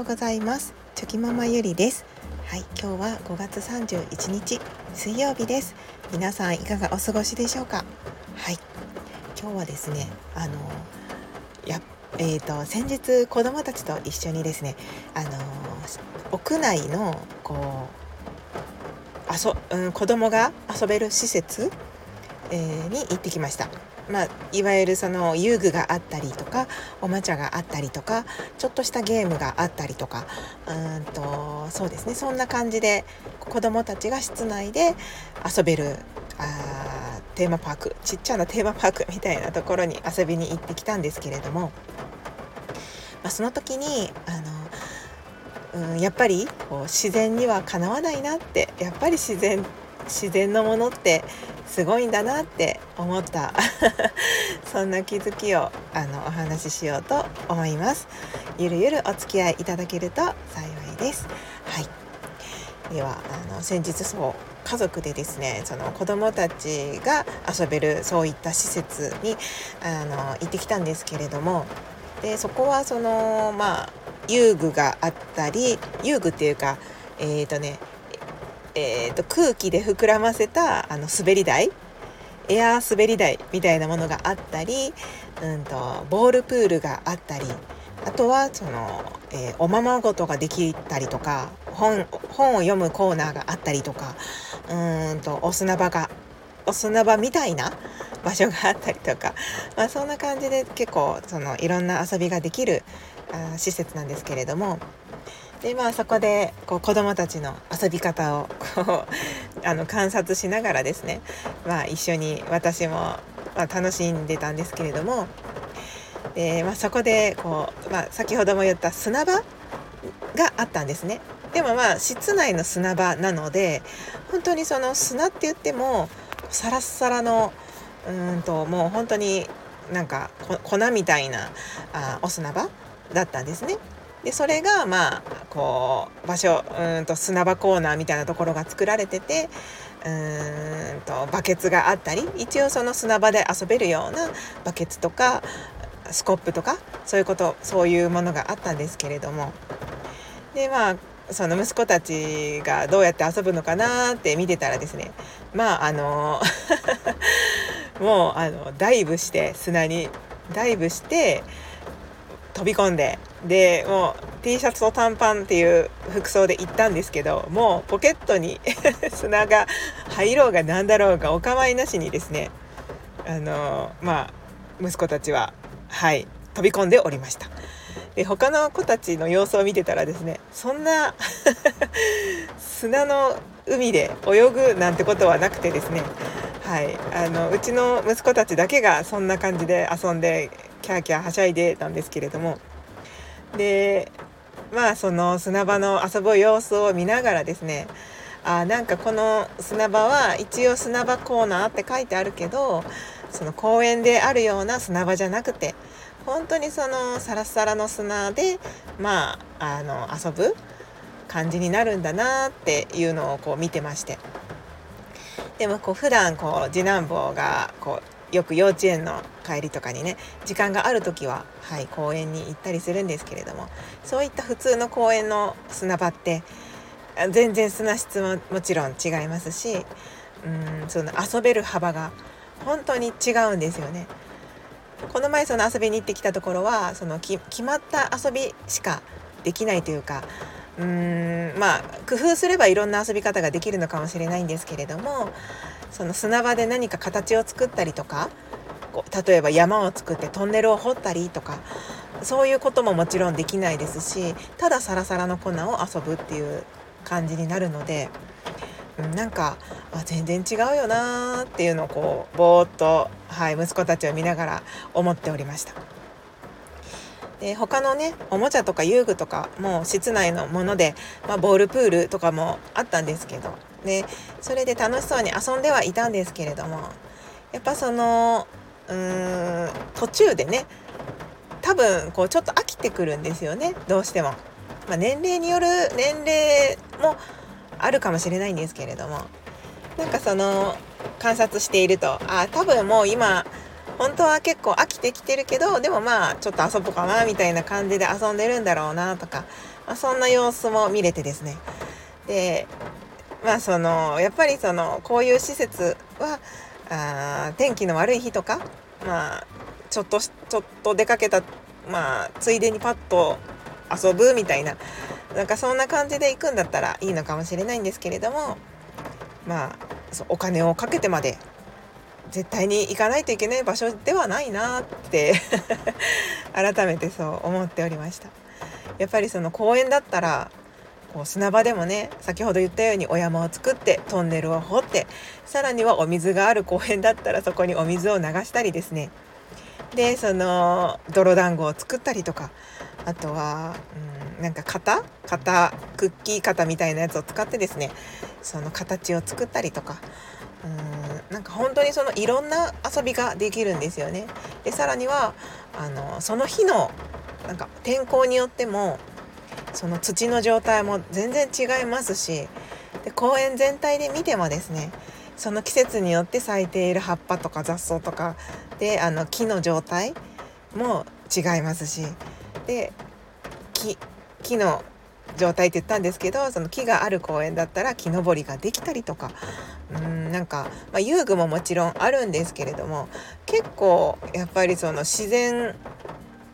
ようございます。チョキママゆりです。はい今日は5月31日水曜日です。皆さんいかがお過ごしでしょうか？はい今日はですねあのやえーと、先日子どもたちと一緒にですねあの屋内のこう遊、うん、子供が遊べる施設、えー、に行ってきました。まあ、いわゆるその遊具があったりとかおもちゃがあったりとかちょっとしたゲームがあったりとかうんとそうですね。そんな感じで子どもたちが室内で遊べるあテーマパークちっちゃなテーマパークみたいなところに遊びに行ってきたんですけれども、まあ、その時にあの、うん、やっぱりこう自然にはかなわないなってやっぱり自然自然のものってすごいんだなって思った。そんな気づきをあのお話ししようと思います。ゆるゆるお付き合いいただけると幸いです。はい。ではあの先日そう家族でですねその子どもたちが遊べるそういった施設にあの行ってきたんですけれどもでそこはそのまあ遊具があったり遊具っていうかえっ、ー、とねえーと、空気で膨らませたあの滑り台エアー滑り台みたいなものがあったり、うんと、ボールプールがあったりあとはその、えー、おままごとができたりとか本本を読むコーナーがあったりとかうんとお砂場がお砂場みたいな場所があったりとか、まあ、そんな感じで結構そのいろんな遊びができるあ施設なんですけれどもでまあそこでこう子どもたちの遊び方をこう あの観察しながらですね、まあ、一緒に私も、まあ、楽しんでたんですけれどもで、まあ、そこでこう、まあ、先ほども言った砂場があったんですね。でもまあ室内の砂場なので本当にその砂って言ってもサラッサラのうんともう本当になんか粉みたいなあお砂場だったんですね。でそれがまあこう場所うんと砂場コーナーみたいなところが作られててうんとバケツがあったり一応その砂場で遊べるようなバケツとかスコップとかそういうことそういうものがあったんですけれども。でまあその息子たちがどうやって遊ぶのかなって見てたらですねまああのもうあのダイブして砂にダイブして飛び込んででもう T シャツと短パンっていう服装で行ったんですけどもうポケットに 砂が入ろうが何だろうがお構いなしにですねあのまあ息子たちははい飛び込んでおりました。で他の子たちの様子を見てたらですねそんな 砂の海で泳ぐなんてことはなくてですねはいあのうちの息子たちだけがそんな感じで遊んでキャーキャーはしゃいでたんですけれどもでまあその砂場の遊ぶ様子を見ながらですねあなんかこの砂場は一応砂場コーナーって書いてあるけどその公園であるような砂場じゃなくて本当にそのサラサラの砂でまああの遊ぶ感じになるんだなっていうのをこう見てまして。でもこう普段こう次男坊がこうよく幼稚園の帰りとかにね時間がある時は、はい、公園に行ったりするんですけれどもそういった普通の公園の砂場って全然砂質ももちろん違いますしうんその遊べる幅が本当に違うんですよね。この前その遊びに行ってきたところはその決まった遊びしかできないというかうーんまあ工夫すればいろんな遊び方ができるのかもしれないんですけれどもその砂場で何か形を作ったりとか例えば山を作ってトンネルを掘ったりとかそういうことももちろんできないですしただサラサラの粉を遊ぶっていう感じになるので、うん、なんかあ全然違うよなーっていうのをこうぼーっと、はい、息子たちを見ながら思っておりました。で他のねおもちゃとか遊具とかも室内のもので、まあ、ボールプールとかもあったんですけどでそれで楽しそうに遊んではいたんですけれどもやっぱそのうーん途中でね多分こうちょっと飽きてくるんですよねどうしても。まあ、年齢による年齢もあるかもしれないんですけれどもなんかその観察しているとあ多分もう今本当は結構飽きてきてるけどでもまあちょっと遊ぼうかなみたいな感じで遊んでるんだろうなとか、まあ、そんな様子も見れてですね。でまあそのやっぱりそのこういう施設はあ天気の悪い日とかまあちょっとちょっと出かけたまあついでにパッと遊ぶみたいななんかそんな感じで行くんだったらいいのかもしれないんですけれどもまあお金をかけてまで絶対に行かないといけない場所ではないなって 改めてそう思っておりました。やっぱりその公園だったらこう砂場でもね先ほど言ったようにお山を作ってトンネルを掘ってさらにはお水がある公園だったらそこにお水を流したりですね。でその泥団子を作ったりとかあとは、うん、なんか型？型クッキー型みたいなやつを使ってですねその形を作ったりとかうんなんか本当にそのいろんな遊びができるんですよね。でさらにはあのその日のなんか天候によってもその土の状態も全然違いますしで公園全体で見てもですねその季節によって咲いている葉っぱとか雑草とかであの木の状態も違いますしで木木の状態って言ったんですけどその木がある公園だったら木登りができたりとかうんなんか、まあ、遊具ももちろんあるんですけれども結構やっぱりその自然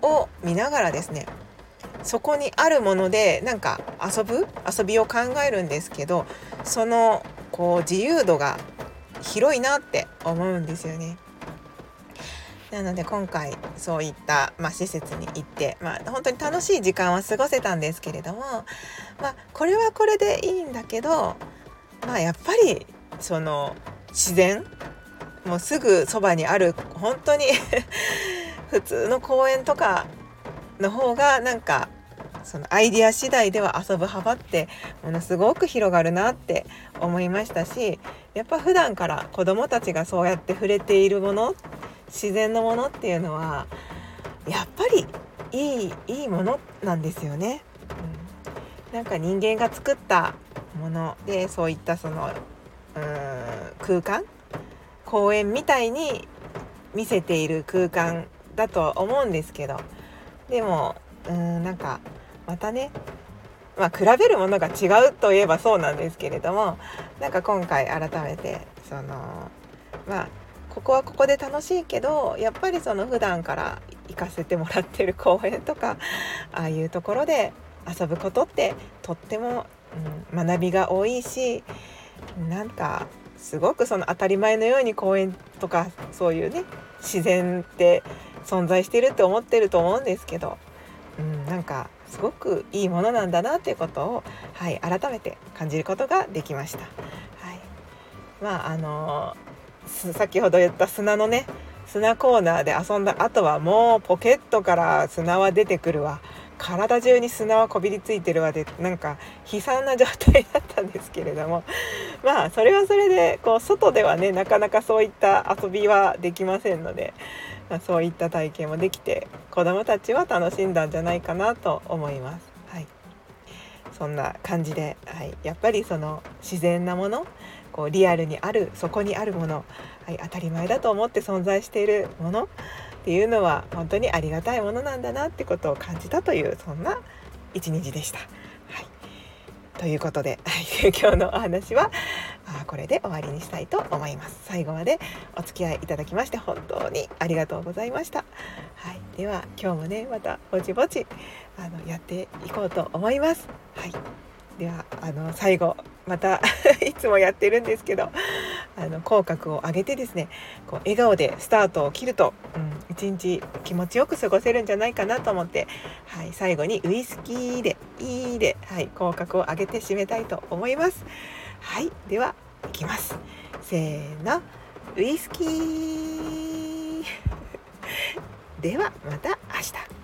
を見ながらですねそこにあるものでなんか遊ぶ遊びを考えるんですけどそのこう自由度が広いなって思うんですよね。なので今回そういった、まあ、施設に行って、まあ、本当に楽しい時間は過ごせたんですけれども、まあ、これはこれでいいんだけど、まあ、やっぱりその自然もうすぐそばにある本当に 普通の公園とかの方がなんかそのアイディア次第では遊ぶ幅ってものすごく広がるなって思いましたしやっぱ普段から子どもたちがそうやって触れているものっ自然のものっていうのはやっぱりいいいいものなんですよね。うん、なんか人間が作ったものでそういったそのうん空間公園みたいに見せている空間だと思うんですけどでもうんなんかまたねまあ、比べるものが違うといえばそうなんですけれどもなんか今回改めてそのまあここはここで楽しいけどやっぱりその普段から行かせてもらってる公園とか ああいうところで遊ぶことってとっても、うん、学びが多いしなんかすごくその当たり前のように公園とかそういうね自然って存在してるって思ってると思うんですけど、うん、なんかすごくいいものなんだなっていうことを、はい、改めて感じることができました。はい、まああのー先ほど言った砂のね砂コーナーで遊んだ後はもうポケットから砂は出てくるわ。体中に砂はこびりついてるわでなんか悲惨な状態だったんですけれども。まあそれはそれでこう外ではねなかなかそういった遊びはできませんので、まあ、そういった体験もできて子どもたちは楽しんだんじゃないかなと思います。はい、そんな感じで、はい、やっぱりその自然なものこうリアルにあるそこにあるもの、はい、当たり前だと思って存在しているものっていうのは本当にありがたいものなんだなってことを感じたというそんな一日でした。はい、ということで、はい、今日のお話はあこれで終わりにしたいと思います。最後までお付き合いいただきまして本当にありがとうございました。はい、では今日もねまたぼちぼちあのやっていこうと思います。はいではあの最後また いつもやってるんですけどあの口角を上げてですねこう笑顔でスタートを切ると、うん、一日気持ちよく過ごせるんじゃないかなと思って、はい、最後にウイスキーでいいで、はい、口角を上げて締めたいと思います。はい、ではいきます。せーのウイスキー ではまた明日